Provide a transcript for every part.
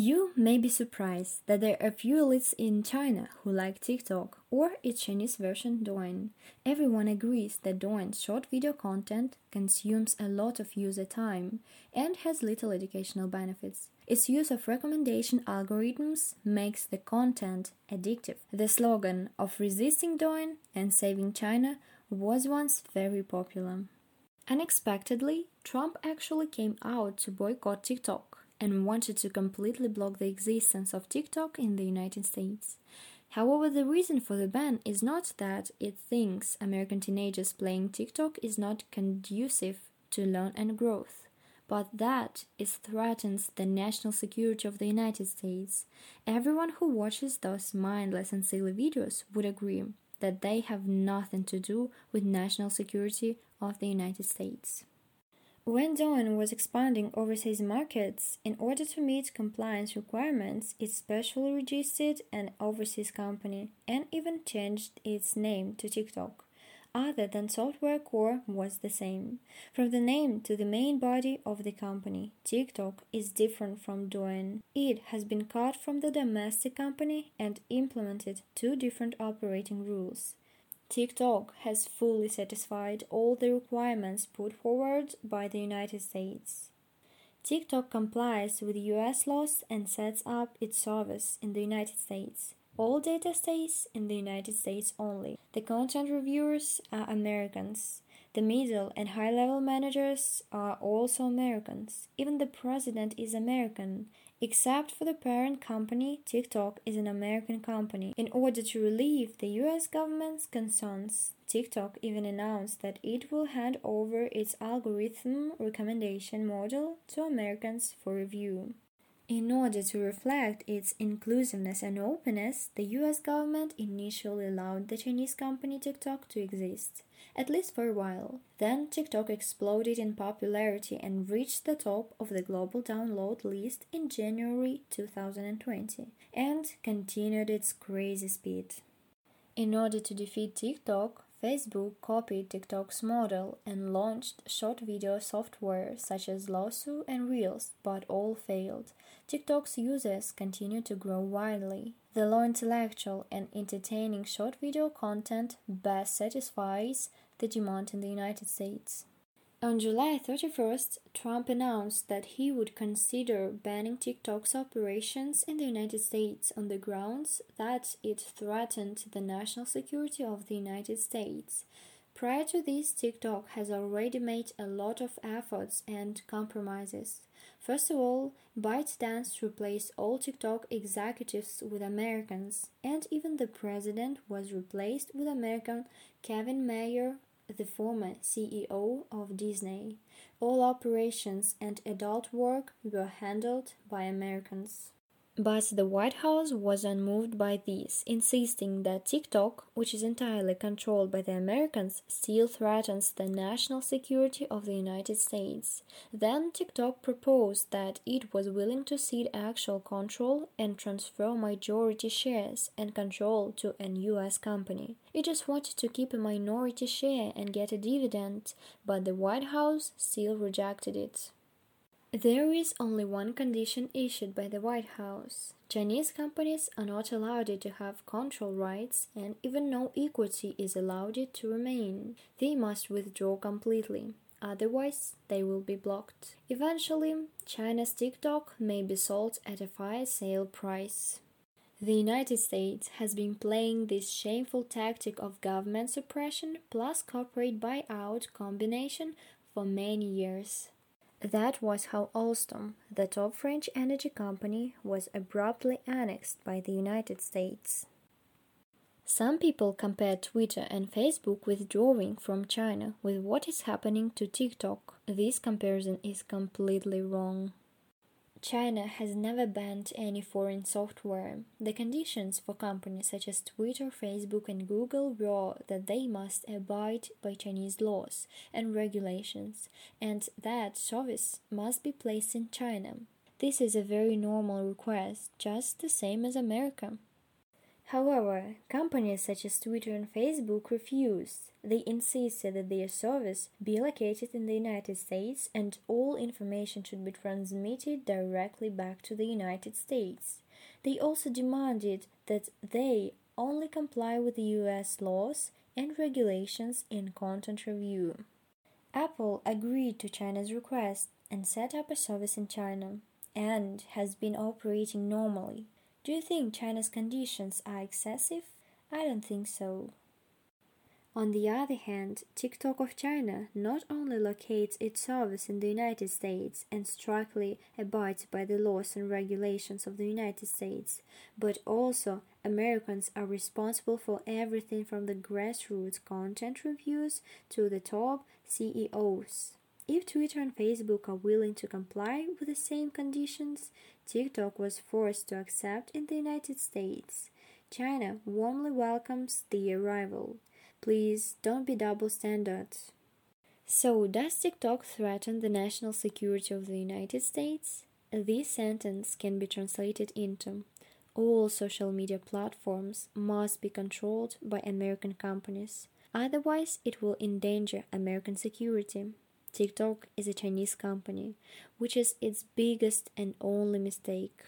You may be surprised that there are few elites in China who like TikTok or its Chinese version Douyin. Everyone agrees that Douyin's short video content consumes a lot of user time and has little educational benefits. Its use of recommendation algorithms makes the content addictive. The slogan of resisting Douyin and saving China was once very popular. Unexpectedly, Trump actually came out to boycott TikTok and wanted to completely block the existence of TikTok in the United States. However, the reason for the ban is not that it thinks American teenagers playing TikTok is not conducive to learn and growth, but that it threatens the national security of the United States. Everyone who watches those mindless and silly videos would agree that they have nothing to do with national security of the United States. When Douyin was expanding overseas markets, in order to meet compliance requirements, it specially registered an overseas company and even changed its name to TikTok. Other than software core was the same. From the name to the main body of the company, TikTok is different from Douyin. It has been cut from the domestic company and implemented two different operating rules. TikTok has fully satisfied all the requirements put forward by the United States. TikTok complies with US laws and sets up its service in the United States. All data stays in the United States only. The content reviewers are Americans. The middle and high level managers are also Americans. Even the president is American Except for the parent company, TikTok is an American company. In order to relieve the US government's concerns, TikTok even announced that it will hand over its algorithm recommendation model to Americans for review. In order to reflect its inclusiveness and openness, the US government initially allowed the Chinese company TikTok to exist at least for a while. Then TikTok exploded in popularity and reached the top of the global download list in January 2020 and continued its crazy speed. In order to defeat TikTok, Facebook copied TikTok's model and launched short video software such as Lasso and Reels, but all failed. TikTok's users continue to grow widely. The low intellectual and entertaining short video content best satisfies the demand in the United States. On July 31st, Trump announced that he would consider banning TikTok's operations in the United States on the grounds that it threatened the national security of the United States. Prior to this, TikTok has already made a lot of efforts and compromises. First of all, ByteDance replaced all TikTok executives with Americans, and even the president was replaced with American Kevin Mayer the former CEO of Disney. All operations and adult work were handled by Americans. But the White House was unmoved by this, insisting that TikTok, which is entirely controlled by the Americans, still threatens the national security of the United States. Then TikTok proposed that it was willing to cede actual control and transfer majority shares and control to an US company. It just wanted to keep a minority share and get a dividend, but the White House still rejected it. There is only one condition issued by the White House. Chinese companies are not allowed to have control rights, and even no equity is allowed to remain. They must withdraw completely, otherwise, they will be blocked. Eventually, China's TikTok may be sold at a fire sale price. The United States has been playing this shameful tactic of government suppression plus corporate buyout combination for many years. That was how Alstom, the top French energy company, was abruptly annexed by the United States. Some people compare Twitter and Facebook withdrawing from China with what is happening to TikTok. This comparison is completely wrong. China has never banned any foreign software. The conditions for companies such as Twitter, Facebook, and Google were that they must abide by Chinese laws and regulations, and that service must be placed in China. This is a very normal request, just the same as America. However, companies such as Twitter and Facebook refused. They insisted that their service be located in the United States and all information should be transmitted directly back to the United States. They also demanded that they only comply with the US laws and regulations in content review. Apple agreed to China's request and set up a service in China and has been operating normally. Do you think China's conditions are excessive? I don't think so. On the other hand, TikTok of China not only locates its service in the United States and strictly abides by the laws and regulations of the United States, but also Americans are responsible for everything from the grassroots content reviews to the top CEOs. If Twitter and Facebook are willing to comply with the same conditions TikTok was forced to accept in the United States, China warmly welcomes the arrival. Please don't be double standards. So, does TikTok threaten the national security of the United States? This sentence can be translated into All social media platforms must be controlled by American companies, otherwise, it will endanger American security. TikTok is a Chinese company, which is its biggest and only mistake.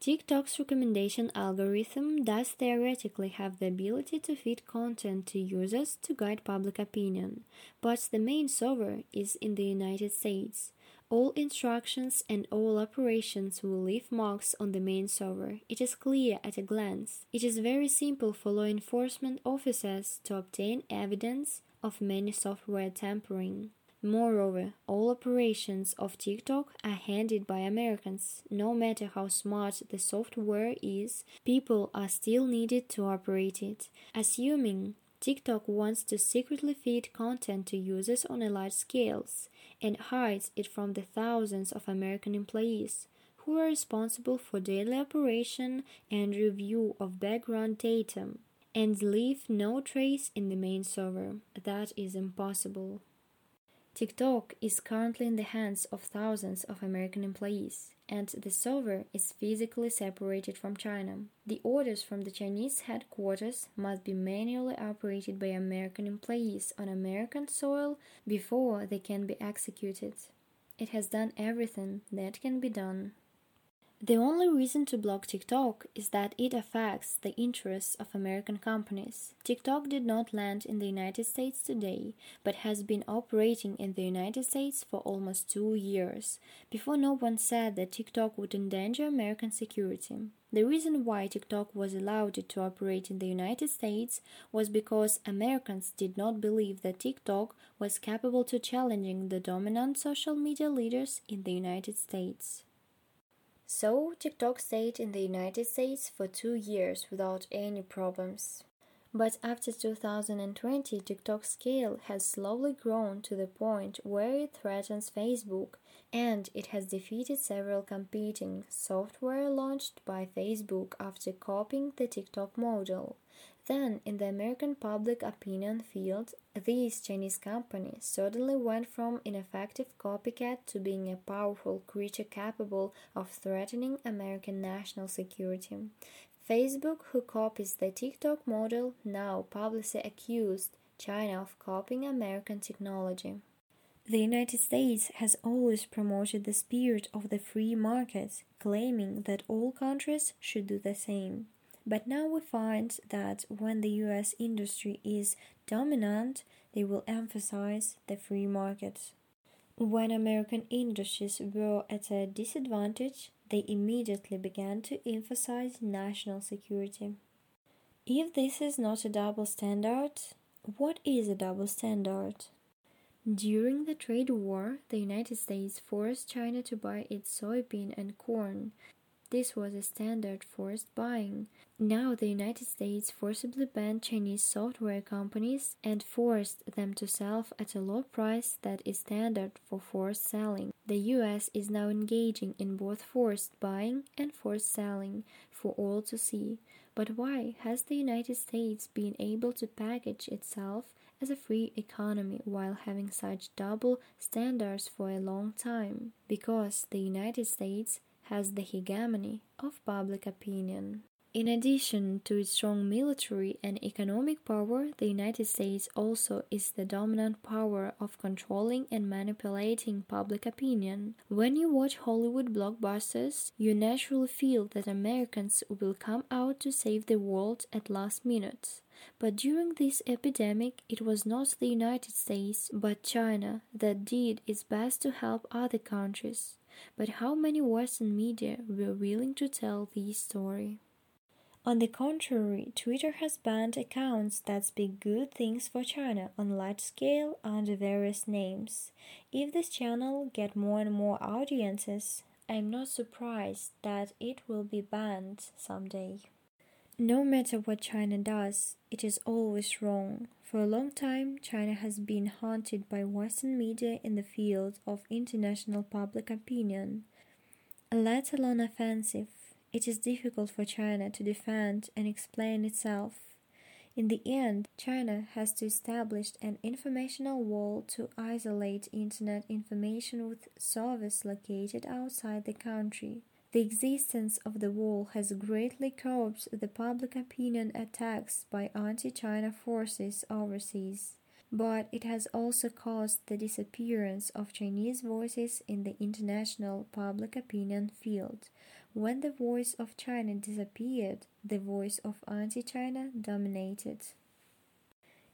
TikTok's recommendation algorithm does theoretically have the ability to feed content to users to guide public opinion, but the main server is in the United States. All instructions and all operations will leave marks on the main server. It is clear at a glance. It is very simple for law enforcement officers to obtain evidence of many software tampering. Moreover, all operations of TikTok are handled by Americans. No matter how smart the software is, people are still needed to operate it. Assuming TikTok wants to secretly feed content to users on a large scale and hides it from the thousands of American employees who are responsible for daily operation and review of background data and leave no trace in the main server. That is impossible. TikTok is currently in the hands of thousands of American employees, and the server is physically separated from China. The orders from the Chinese headquarters must be manually operated by American employees on American soil before they can be executed. It has done everything that can be done. The only reason to block TikTok is that it affects the interests of American companies. TikTok did not land in the United States today, but has been operating in the United States for almost two years. Before, no one said that TikTok would endanger American security. The reason why TikTok was allowed to operate in the United States was because Americans did not believe that TikTok was capable to challenging the dominant social media leaders in the United States. So, TikTok stayed in the United States for two years without any problems. But after 2020, TikTok's scale has slowly grown to the point where it threatens Facebook, and it has defeated several competing software launched by Facebook after copying the TikTok model. Then, in the American public opinion field, these Chinese companies suddenly went from ineffective copycat to being a powerful creature capable of threatening American national security. Facebook, who copies the TikTok model, now publicly accused China of copying American technology. The United States has always promoted the spirit of the free market, claiming that all countries should do the same. But now we find that when the US industry is dominant, they will emphasize the free market. When American industries were at a disadvantage, they immediately began to emphasize national security. If this is not a double standard, what is a double standard? During the trade war, the United States forced China to buy its soybean and corn this was a standard forced buying. Now the United States forcibly banned Chinese software companies and forced them to sell at a low price that is standard for forced selling. The US is now engaging in both forced buying and forced selling for all to see. But why has the United States been able to package itself as a free economy while having such double standards for a long time? Because the United States has the hegemony of public opinion. In addition to its strong military and economic power, the United States also is the dominant power of controlling and manipulating public opinion. When you watch Hollywood blockbusters, you naturally feel that Americans will come out to save the world at last minute. But during this epidemic, it was not the United States, but China that did its best to help other countries. But how many Western media were willing to tell this story? On the contrary, Twitter has banned accounts that speak good things for China on large scale under various names. If this channel get more and more audiences, I'm not surprised that it will be banned someday. No matter what China does, it is always wrong. For a long time, China has been haunted by Western media in the field of international public opinion, let alone offensive it is difficult for China to defend and explain itself. In the end, China has to establish an informational wall to isolate internet information with servers located outside the country. The existence of the wall has greatly curbed the public opinion attacks by anti China forces overseas but it has also caused the disappearance of Chinese voices in the international public opinion field. When the voice of China disappeared, the voice of anti China dominated.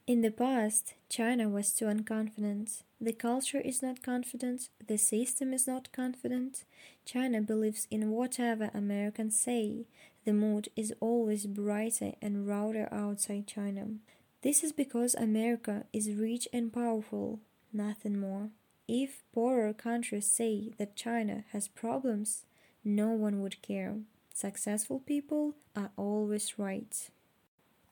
In the past, China was too unconfident. The culture is not confident, the system is not confident. China believes in whatever Americans say. The mood is always brighter and router outside China. This is because America is rich and powerful, nothing more. If poorer countries say that China has problems, no one would care. Successful people are always right.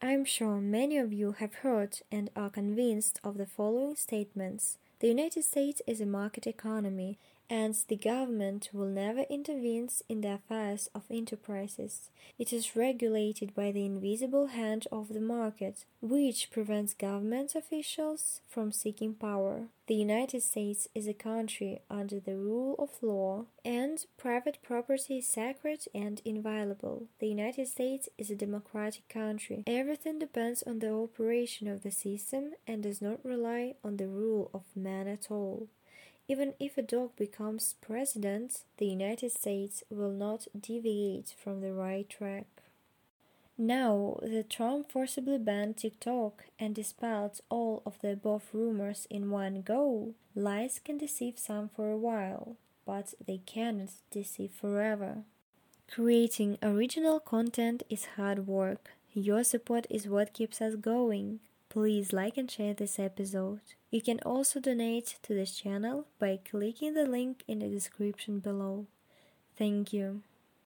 I'm sure many of you have heard and are convinced of the following statements. The United States is a market economy and the government will never intervene in the affairs of enterprises. It is regulated by the invisible hand of the market, which prevents government officials from seeking power. The United States is a country under the rule of law, and private property is sacred and inviolable. The United States is a democratic country. Everything depends on the operation of the system and does not rely on the rule of man at all. Even if a dog becomes president, the United States will not deviate from the right track. Now that Trump forcibly banned TikTok and dispelled all of the above rumors in one go, lies can deceive some for a while, but they cannot deceive forever. Creating original content is hard work. Your support is what keeps us going. Please like and share this episode. You can also donate to this channel by clicking the link in the description below. Thank you.